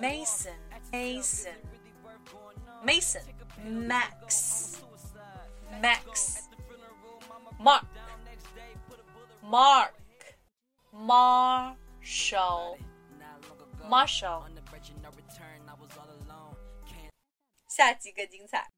Mason, Mason, Mason, Max, Max, Mark, Mark, Marshall, Marshall。下集更精彩。